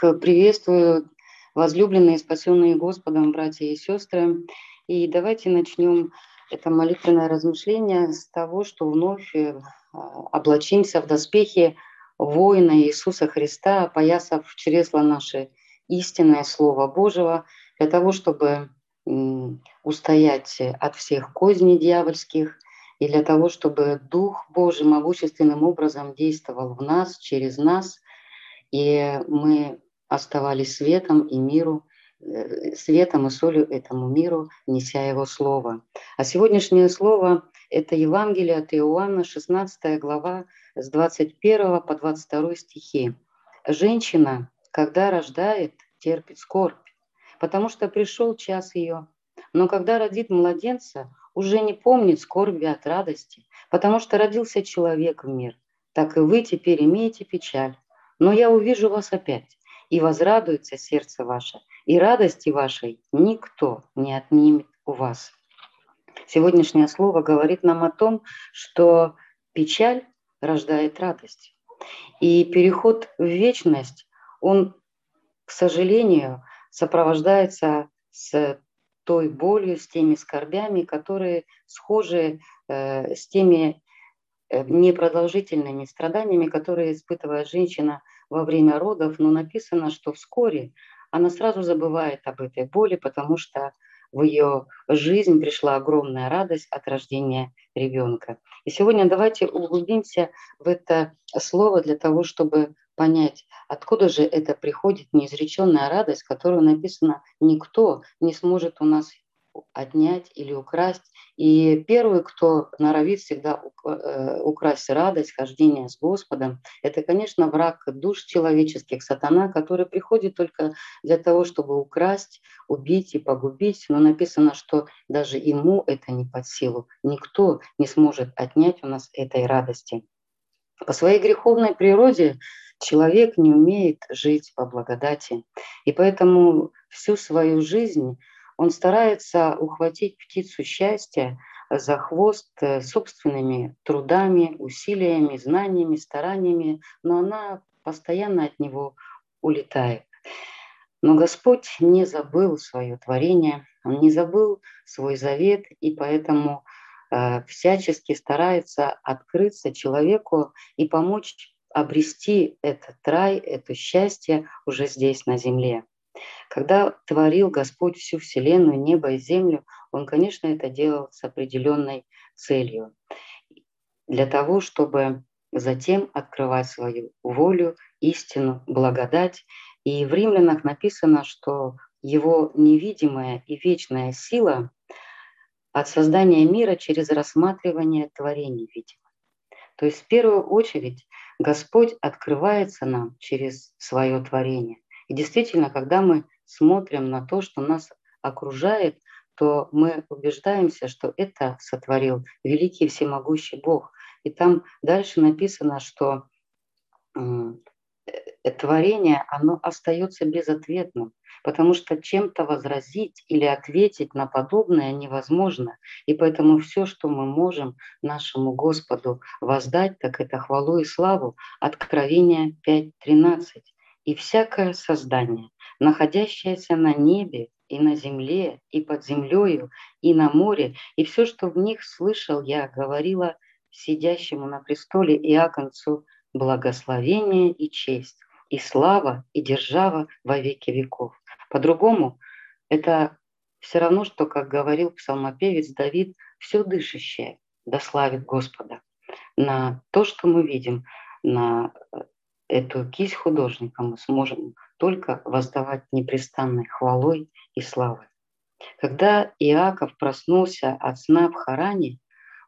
Всех приветствую, возлюбленные, спасенные Господом, братья и сестры. И давайте начнем это молитвенное размышление с того, что вновь э, облачимся в доспехи воина Иисуса Христа, опоясав в чресла наше истинное Слово Божьего, для того, чтобы устоять от всех козней дьявольских и для того, чтобы Дух Божий могущественным образом действовал в нас, через нас – и мы оставались светом и миру, э, светом и солью этому миру, неся его слово. А сегодняшнее слово – это Евангелие от Иоанна, 16 глава, с 21 по 22 стихи. «Женщина, когда рождает, терпит скорбь, потому что пришел час ее. Но когда родит младенца, уже не помнит скорби от радости, потому что родился человек в мир. Так и вы теперь имеете печаль, но я увижу вас опять, и возрадуется сердце ваше, и радости вашей никто не отнимет у вас. Сегодняшнее слово говорит нам о том, что печаль рождает радость. И переход в вечность, он, к сожалению, сопровождается с той болью, с теми скорбями, которые схожи э, с теми Э, непродолжительными страданиями, которые испытывает женщина во время родов, но написано, что вскоре она сразу забывает об этой боли, потому что в ее жизнь пришла огромная радость от рождения ребенка. И сегодня давайте углубимся в это слово для того, чтобы понять, откуда же это приходит неизреченная радость, которую написано никто не сможет у нас отнять или украсть. И первый, кто норовит всегда э, украсть радость, хождение с Господом, это, конечно, враг душ человеческих, сатана, который приходит только для того, чтобы украсть, убить и погубить. Но написано, что даже ему это не под силу. Никто не сможет отнять у нас этой радости. По своей греховной природе человек не умеет жить по благодати. И поэтому всю свою жизнь он старается ухватить птицу счастья за хвост э, собственными трудами, усилиями, знаниями, стараниями, но она постоянно от него улетает. Но Господь не забыл свое творение, Он не забыл свой завет, и поэтому э, всячески старается открыться человеку и помочь обрести этот рай, это счастье уже здесь на земле. Когда творил Господь всю Вселенную, небо и землю, Он, конечно, это делал с определенной целью. Для того, чтобы затем открывать свою волю, истину, благодать. И в римлянах написано, что его невидимая и вечная сила от создания мира через рассматривание творений видимо. То есть в первую очередь Господь открывается нам через свое творение. И действительно, когда мы смотрим на то, что нас окружает, то мы убеждаемся, что это сотворил великий всемогущий Бог. И там дальше написано, что э, творение, оно остается безответным, потому что чем-то возразить или ответить на подобное невозможно. И поэтому все, что мы можем нашему Господу воздать, так это хвалу и славу. Откровение 5.13 и всякое создание, находящееся на небе и на земле, и под землею, и на море, и все, что в них слышал я, говорила сидящему на престоле и Иаконцу благословение и честь, и слава, и держава во веки веков. По-другому, это все равно, что, как говорил псалмопевец Давид, все дышащее дославит Господа. На то, что мы видим, на эту кисть художника мы сможем только воздавать непрестанной хвалой и славой. Когда Иаков проснулся от сна в Харане,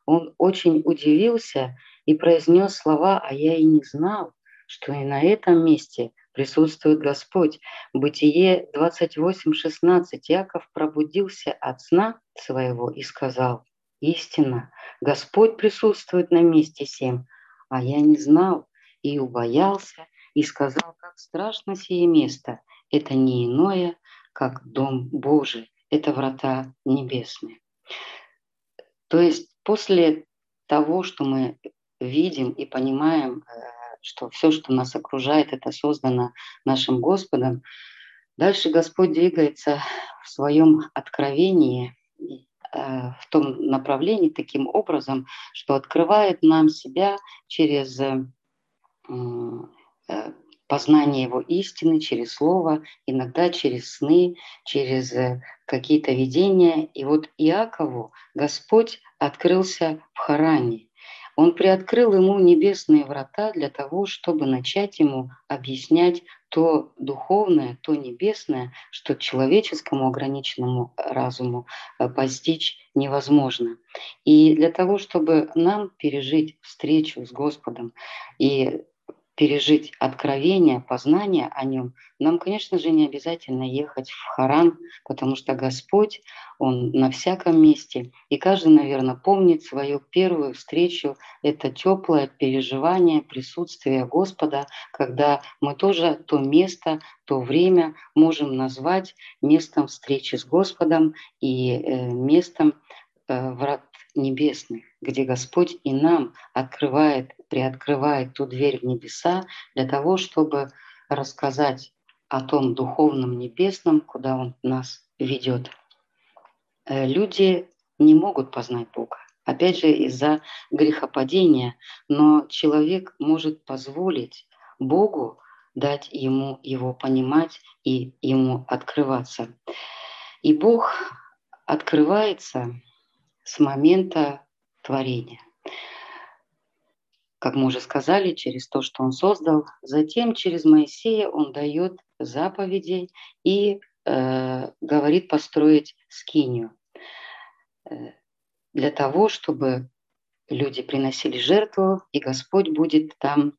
он очень удивился и произнес слова «А я и не знал, что и на этом месте присутствует Господь». Бытие 28.16 Иаков пробудился от сна своего и сказал «Истина, Господь присутствует на месте всем, а я не знал, и убоялся, и сказал, как страшно сие место. Это не иное, как дом Божий, это врата небесные. То есть после того, что мы видим и понимаем э, что все, что нас окружает, это создано нашим Господом. Дальше Господь двигается в своем откровении э, в том направлении таким образом, что открывает нам себя через э, познание Его истины, через Слово, иногда через сны, через какие-то видения. И вот Иакову Господь открылся в Харане. Он приоткрыл ему небесные врата для того, чтобы начать ему объяснять то духовное, то небесное, что человеческому ограниченному разуму э, постичь невозможно. И для того, чтобы нам пережить встречу с Господом и пережить откровение, познание о нем, нам, конечно же, не обязательно ехать в Харан, потому что Господь, Он на всяком месте. И каждый, наверное, помнит свою первую встречу, это теплое переживание присутствия Господа, когда мы тоже то место, то время можем назвать местом встречи с Господом и э, местом э, небесных, где Господь и нам открывает, приоткрывает ту дверь в небеса для того, чтобы рассказать о том духовном небесном, куда Он нас ведет. Э, люди не могут познать Бога. Опять же, из-за грехопадения, но человек может позволить Богу дать ему его понимать и ему открываться. И Бог открывается с момента творения. Как мы уже сказали, через то, что он создал, затем через Моисея он дает заповеди и э, говорит построить скинию э, для того, чтобы люди приносили жертву, и Господь будет там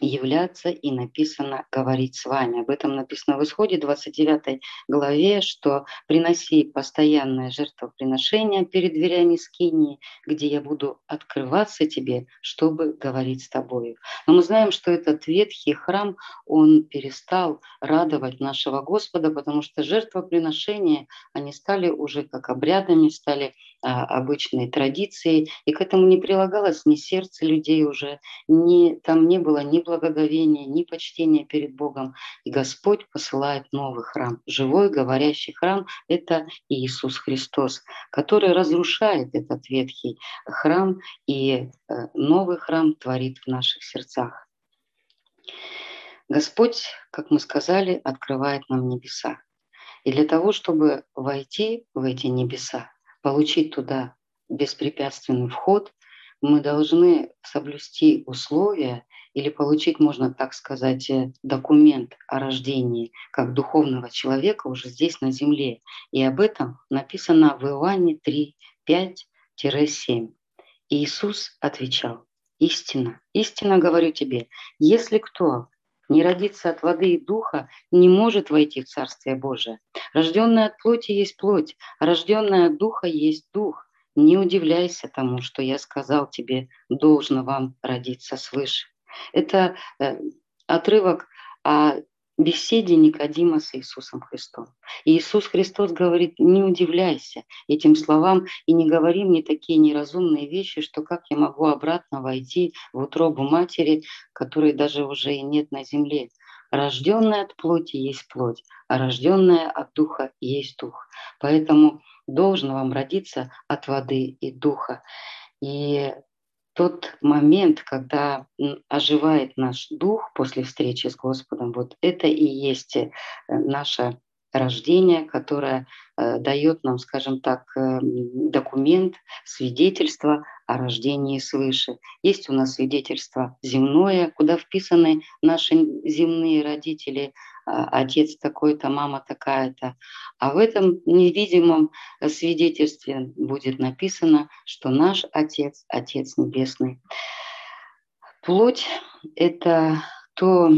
являться и написано говорить с вами. Об этом написано в Исходе 29 главе, что приноси постоянное жертвоприношение перед дверями скинии, где я буду открываться тебе, чтобы говорить с тобою. Но мы знаем, что этот ветхий храм, он перестал радовать нашего Господа, потому что жертвоприношения, они стали уже как обрядами, стали обычной традицией, и к этому не прилагалось ни сердце людей уже, ни, там не было ни благоговения, ни почтения перед Богом. И Господь посылает новый храм. Живой, говорящий храм – это Иисус Христос, который разрушает этот ветхий храм, и э, новый храм творит в наших сердцах. Господь, как мы сказали, открывает нам небеса. И для того, чтобы войти в эти небеса, получить туда беспрепятственный вход, мы должны соблюсти условия или получить, можно так сказать, э, документ о рождении как духовного человека уже здесь на земле. И об этом написано в Иоанне 3, 5-7. Иисус отвечал, истина, истинно говорю тебе, если кто не родится от воды и духа, не может войти в Царствие Божие. Рожденная от плоти есть плоть, а рожденная от духа есть дух. Не удивляйся тому, что я сказал тебе, должно вам родиться свыше. Это э, отрывок о беседе Никодима с Иисусом Христом. И Иисус Христос говорит, не удивляйся этим словам и не говори мне такие неразумные вещи, что как я могу обратно войти в утробу матери, которой даже уже и нет на земле. Рожденная от плоти есть плоть, а рожденная от духа есть дух. Поэтому должен вам родиться от воды и духа. И тот момент, когда оживает наш дух после встречи с Господом, вот это и есть э, наше рождение, которое э, дает нам, скажем так, э, документ, свидетельство о рождении свыше. Есть у нас свидетельство земное, куда вписаны наши земные родители, отец такой-то, мама такая-то. А в этом невидимом свидетельстве будет написано, что наш Отец – Отец Небесный. Плоть – это то,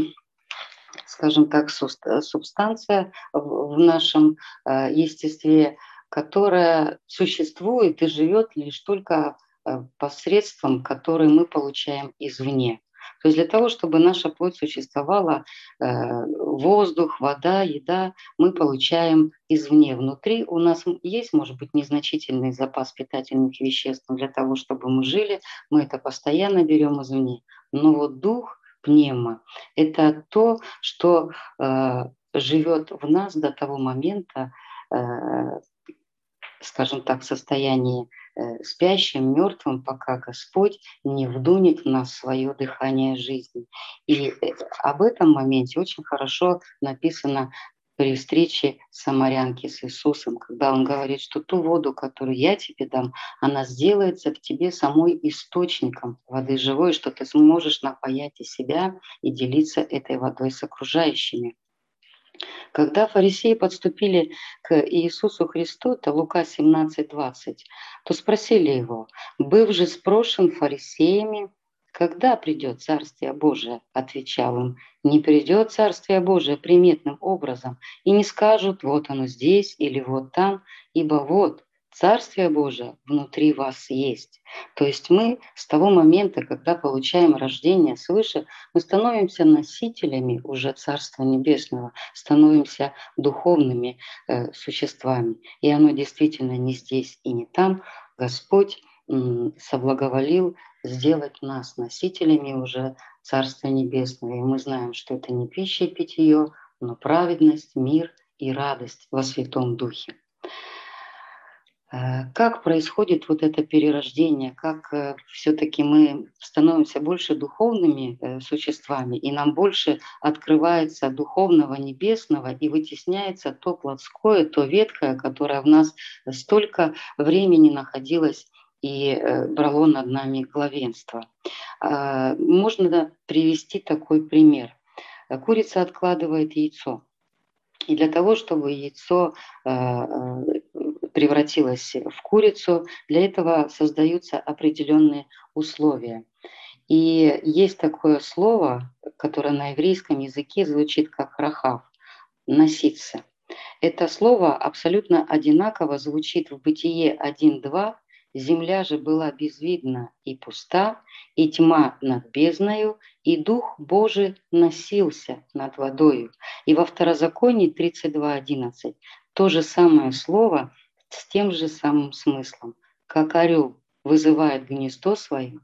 скажем так, субстанция в нашем а, естестве, которая существует и живет лишь только а, посредством, который мы получаем извне. То есть для того, чтобы наша плоть существовала, э, воздух, вода, еда мы получаем извне. Внутри у нас есть, может быть, незначительный запас питательных веществ, для того, чтобы мы жили, мы это постоянно берем извне. Но вот дух пневма. Это то, что э, живет в нас до того момента, э, скажем так, в состоянии спящим, мертвым, пока Господь не вдунет в нас свое дыхание жизни. И э, об этом моменте очень хорошо написано при встрече самарянки с Иисусом, когда он говорит, что ту воду, которую я тебе дам, она сделается в тебе самой источником воды живой, что ты сможешь напаять и себя и делиться этой водой с окружающими. Когда фарисеи подступили к Иисусу Христу, это Лука 17:20, то спросили его, «Быв же спрошен фарисеями, когда придет Царствие Божие?» Отвечал им, «Не придет Царствие Божие приметным образом, и не скажут, вот оно здесь или вот там, ибо вот Царствие Божие внутри вас есть. То есть мы с того момента, когда получаем рождение свыше, мы становимся носителями уже Царства Небесного, становимся духовными э, существами. И оно действительно не здесь и не там. Господь м, соблаговолил сделать нас носителями уже Царства Небесного. И мы знаем, что это не пища и питье, но праведность, мир и радость во Святом Духе. Э, как происходит вот это перерождение, как э, все-таки мы становимся больше духовными э, существами, и нам больше открывается духовного небесного и вытесняется то плотское, то ветхое, которое в нас столько времени находилось и брало над нами главенство. Можно привести такой пример. Курица откладывает яйцо. И для того, чтобы яйцо превратилась в курицу, для этого создаются определенные условия. И есть такое слово, которое на еврейском языке звучит как рахав – носиться. Это слово абсолютно одинаково звучит в Бытие 1.2 Земля же была безвидна и пуста, и тьма над бездною, и Дух Божий носился над водою. И во Второзаконии 32.11 то же самое слово с тем же самым смыслом, как орел вызывает гнездо свое,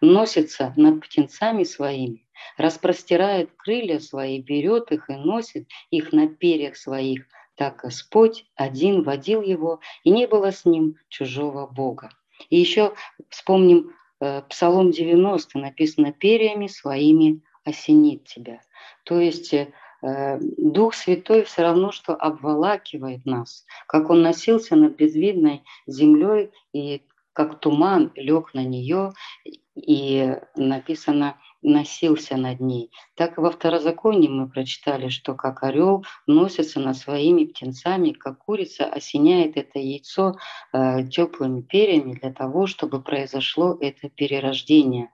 носится над птенцами своими, распростирает крылья свои, берет их и носит их на перьях своих, так Господь один водил его, и не было с ним чужого Бога. И еще вспомним э, Псалом 90, написано «перьями своими осенит тебя». То есть э, Дух Святой все равно, что обволакивает нас, как Он носился над безвидной землей и как туман лег на нее, и написано носился над ней. Так и во второзаконии мы прочитали, что как орел носится над своими птенцами, как курица осеняет это яйцо э, теплыми перьями для того, чтобы произошло это перерождение.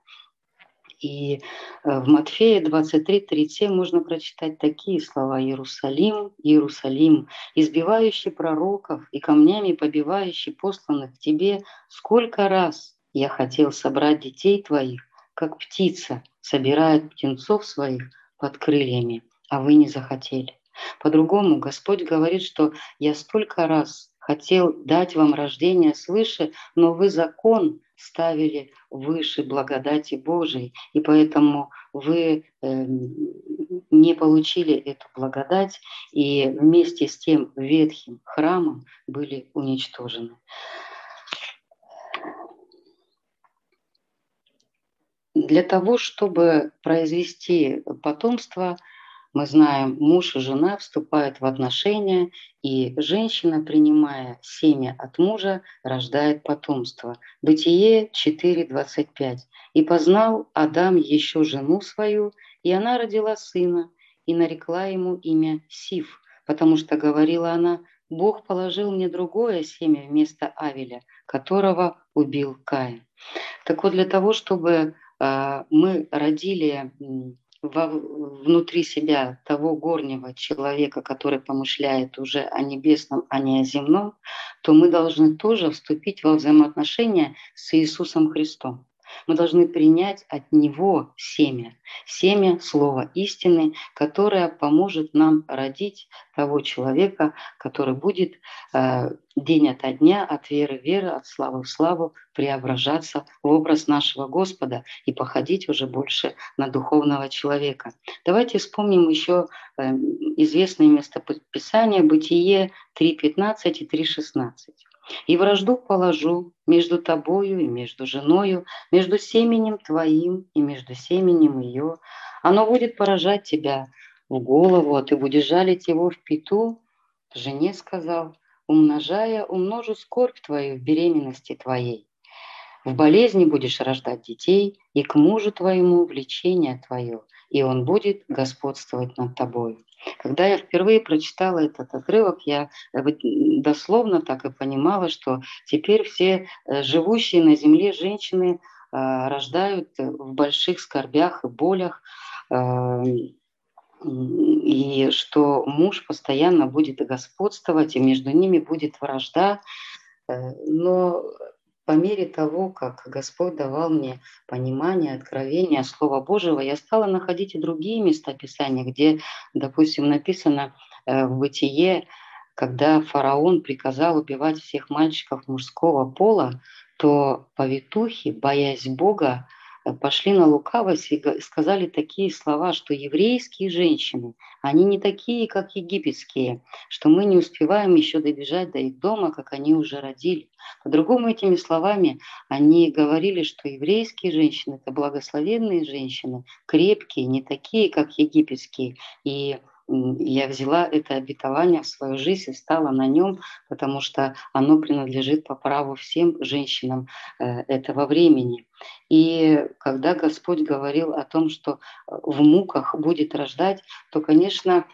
И э, в Матфея 23.37 можно прочитать такие слова «Иерусалим, Иерусалим, избивающий пророков и камнями побивающий посланных тебе, сколько раз я хотел собрать детей твоих, как птица собирает птенцов своих под крыльями, а вы не захотели». По-другому Господь говорит, что я столько раз хотел дать вам рождение свыше, но вы закон ставили выше благодати Божией, и поэтому вы э, не получили эту благодать, и вместе с тем ветхим храмом были уничтожены. Для того, чтобы произвести потомство, мы знаем, муж и жена вступают в отношения, и женщина, принимая семя от мужа, рождает потомство. Бытие 4.25. «И познал Адам еще жену свою, и она родила сына, и нарекла ему имя Сив, потому что говорила она, Бог положил мне другое семя вместо Авеля, которого убил Каин». Так вот, для того, чтобы э, мы родили во, внутри себя того горнего человека, который помышляет уже о небесном, а не о земном, то мы должны тоже вступить во взаимоотношения с Иисусом Христом. Мы должны принять от Него семя, семя Слова истины, которое поможет нам родить того человека, который будет э, день ото дня, от веры в веру, от славы в славу преображаться в образ нашего Господа и походить уже больше на духовного человека. Давайте вспомним еще э, известное местописание Бытие 3.15 и 3.16. И вражду положу между тобою и между женою, между семенем твоим и между семенем ее. Оно будет поражать тебя в голову, а ты будешь жалить его в пету. Жене сказал, умножая, умножу скорбь твою в беременности твоей. В болезни будешь рождать детей, и к мужу твоему влечение твое, и он будет господствовать над тобою. Когда я впервые прочитала этот отрывок, я э, дословно так и понимала, что теперь все э, живущие на земле женщины э, рождают в больших скорбях и болях, и что муж постоянно будет господствовать, и между ними будет вражда. Но по мере того, как Господь давал мне понимание, откровение Слова Божьего, я стала находить и другие места Писания, где, допустим, написано э, в Бытие, когда фараон приказал убивать всех мальчиков мужского пола, то повитухи, боясь Бога, пошли на лукавость и сказали такие слова, что еврейские женщины, они не такие, как египетские, что мы не успеваем еще добежать до их дома, как они уже родили. По-другому этими словами они говорили, что еврейские женщины – это благословенные женщины, крепкие, не такие, как египетские. И я взяла это обетование в свою жизнь и стала на нем, потому что оно принадлежит по праву всем женщинам э, этого времени. И когда Господь говорил о том, что в муках будет рождать, то, конечно,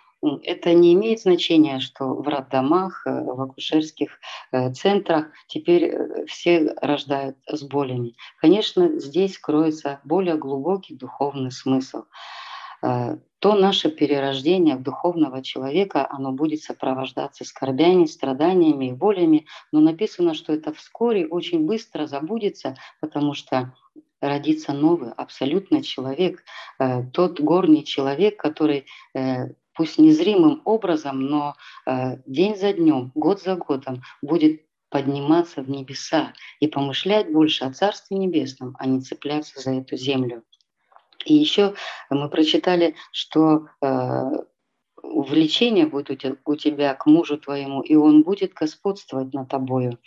это не имеет значения, что в роддомах, э, в акушерских э, центрах теперь все рождают с болями. Конечно, здесь кроется более глубокий духовный смысл. Э, то наше перерождение в духовного человека, оно будет сопровождаться скорбями, страданиями и болями, но написано, что это вскоре очень быстро забудется, потому что родится новый, абсолютно человек, э, тот горний человек, который э, пусть незримым образом, но день за днем, год за годом будет подниматься в небеса и помышлять больше о Царстве Небесном, а не цепляться за эту землю. И еще мы прочитали, что э, влечение будет у тебя к мужу твоему, и он будет господствовать над тобою.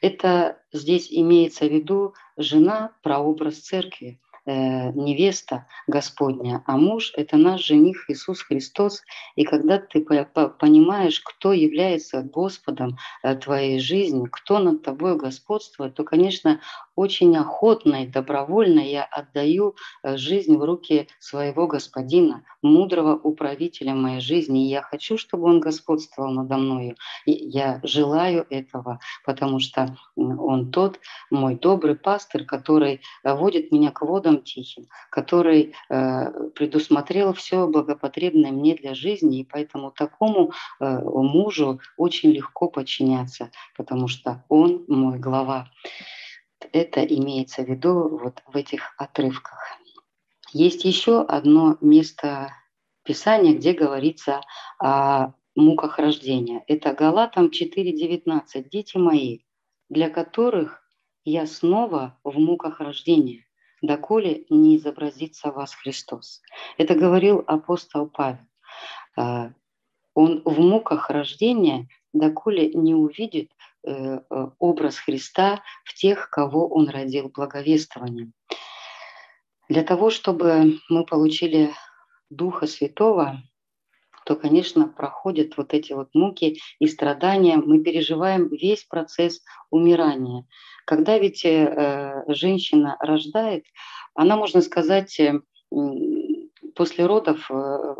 Это здесь имеется в виду жена, прообраз церкви. Э, невеста Господня, а муж – это наш жених Иисус Христос. И когда ты понимаешь, кто является Господом э, твоей жизни, кто над тобой господствует, то, конечно, очень охотно и добровольно я отдаю э, жизнь в руки своего Господина, мудрого управителя моей жизни. И я хочу, чтобы Он господствовал надо мною. И я желаю этого, потому что Он тот мой добрый пастырь, который водит меня к водам Тихим, который э, предусмотрел все благопотребное мне для жизни, и поэтому такому э, мужу очень легко подчиняться, потому что он мой глава. Это имеется в виду вот в этих отрывках. Есть еще одно место Писания, где говорится о муках рождения. Это Галатам 4.19. «Дети мои, для которых я снова в муках рождения, доколе не изобразится вас Христос. Это говорил апостол Павел. А, он в муках рождения, доколе не увидит образ Христа в тех, кого он родил благовествованием. Для того, чтобы мы получили Духа Святого, то, конечно, проходят вот эти вот муки и страдания. Мы переживаем весь процесс умирания. Когда ведь э, женщина рождает, она, можно сказать, э, после родов э,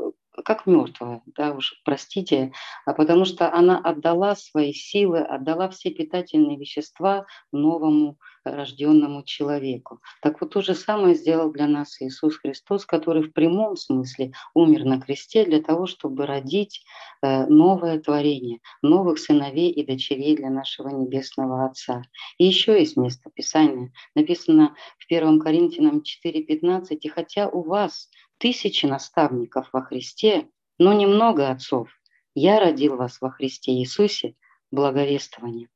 как мертвая, да, уж простите, а потому что она отдала свои силы, отдала все питательные вещества новому рожденному человеку. Так вот то же самое сделал для нас Иисус Христос, который в прямом смысле умер на кресте для того, чтобы родить э, новое творение, новых сыновей и дочерей для нашего Небесного Отца. И еще есть место Писания. Написано в 1 Коринфянам 4,15, «И хотя у вас тысячи наставников во Христе, но немного отцов, я родил вас во Христе Иисусе благовествование».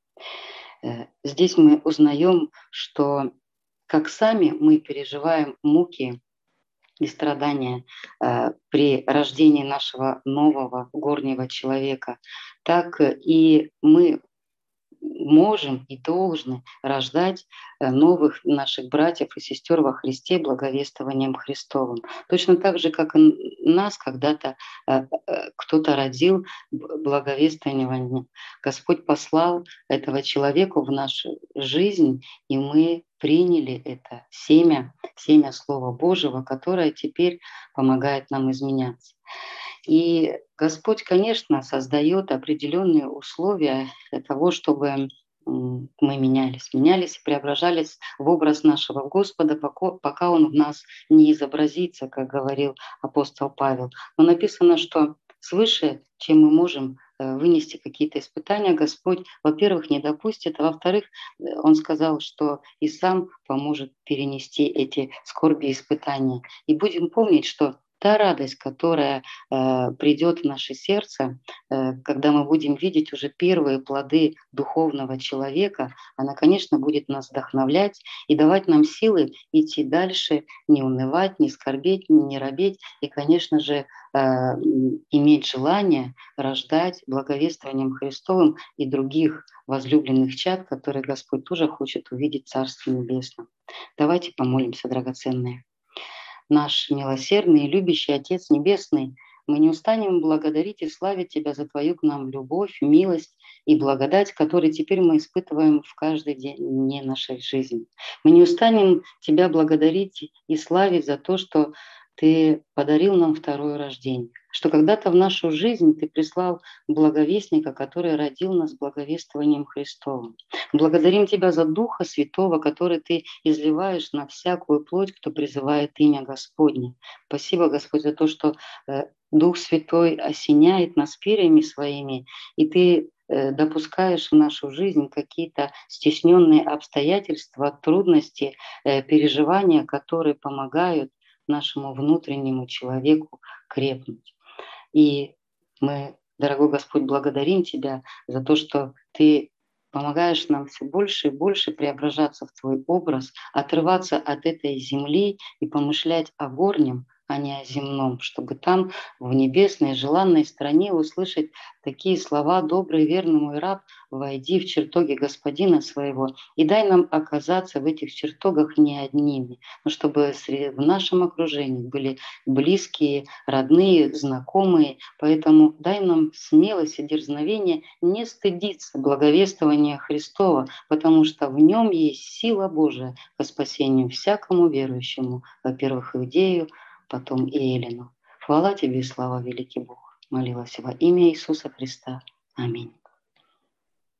Э, здесь мы узнаем, что как сами мы переживаем муки и страдания э, при рождении нашего нового горнего человека, так и мы можем и должны рождать э, новых наших братьев и сестер во Христе благовествованием Христовым. Точно так же, как и нас когда-то э, э, кто-то родил благовествованием. Господь послал этого человека в нашу жизнь, и мы приняли это семя, семя Слова Божьего, которое теперь помогает нам изменяться. И Господь, конечно, создает определенные условия для того, чтобы мы менялись, менялись и преображались в образ нашего Господа, пока Он в нас не изобразится, как говорил апостол Павел. Но написано, что свыше, чем мы можем э, вынести какие-то испытания, Господь, во-первых, не допустит, а во-вторых, э, Он сказал, что и сам поможет перенести эти скорби и испытания. И будем помнить, что та радость, которая э, придет в наше сердце, э, когда мы будем видеть уже первые плоды духовного человека, она, конечно, будет нас вдохновлять и давать нам силы идти дальше, не унывать, не скорбеть, не робеть и, конечно же, э, иметь желание рождать благовествованием Христовым и других возлюбленных чад, которые Господь тоже хочет увидеть в Небесном. Давайте помолимся, драгоценные наш милосердный и любящий Отец Небесный, мы не устанем благодарить и славить Тебя за Твою к нам любовь, милость и благодать, которые теперь мы испытываем в каждый день нашей жизни. Мы не устанем Тебя благодарить и славить за то, что Ты подарил нам второе рождение что когда-то в нашу жизнь Ты прислал благовестника, который родил нас благовествованием Христовым. Благодарим Тебя за Духа Святого, который Ты изливаешь на всякую плоть, кто призывает имя Господне. Спасибо, Господь, за то, что э, Дух Святой осеняет нас перьями своими, и Ты э, допускаешь в нашу жизнь какие-то стесненные обстоятельства, трудности, э, переживания, которые помогают нашему внутреннему человеку крепнуть. И мы, дорогой Господь, благодарим Тебя за то, что Ты помогаешь нам все больше и больше преображаться в Твой образ, отрываться от этой земли и помышлять о горнем, а не о земном, чтобы там, в небесной, желанной стране, услышать такие слова «Добрый, верный мой раб, войди в чертоги Господина своего, и дай нам оказаться в этих чертогах не одними, но чтобы в нашем окружении были близкие, родные, знакомые, поэтому дай нам смелость и дерзновение не стыдиться благовествования Христова, потому что в нем есть сила Божия по спасению всякому верующему, во-первых, Иудею, потом и Эллину. Хвала тебе слава, великий Бог. Молилась во имя Иисуса Христа. Аминь.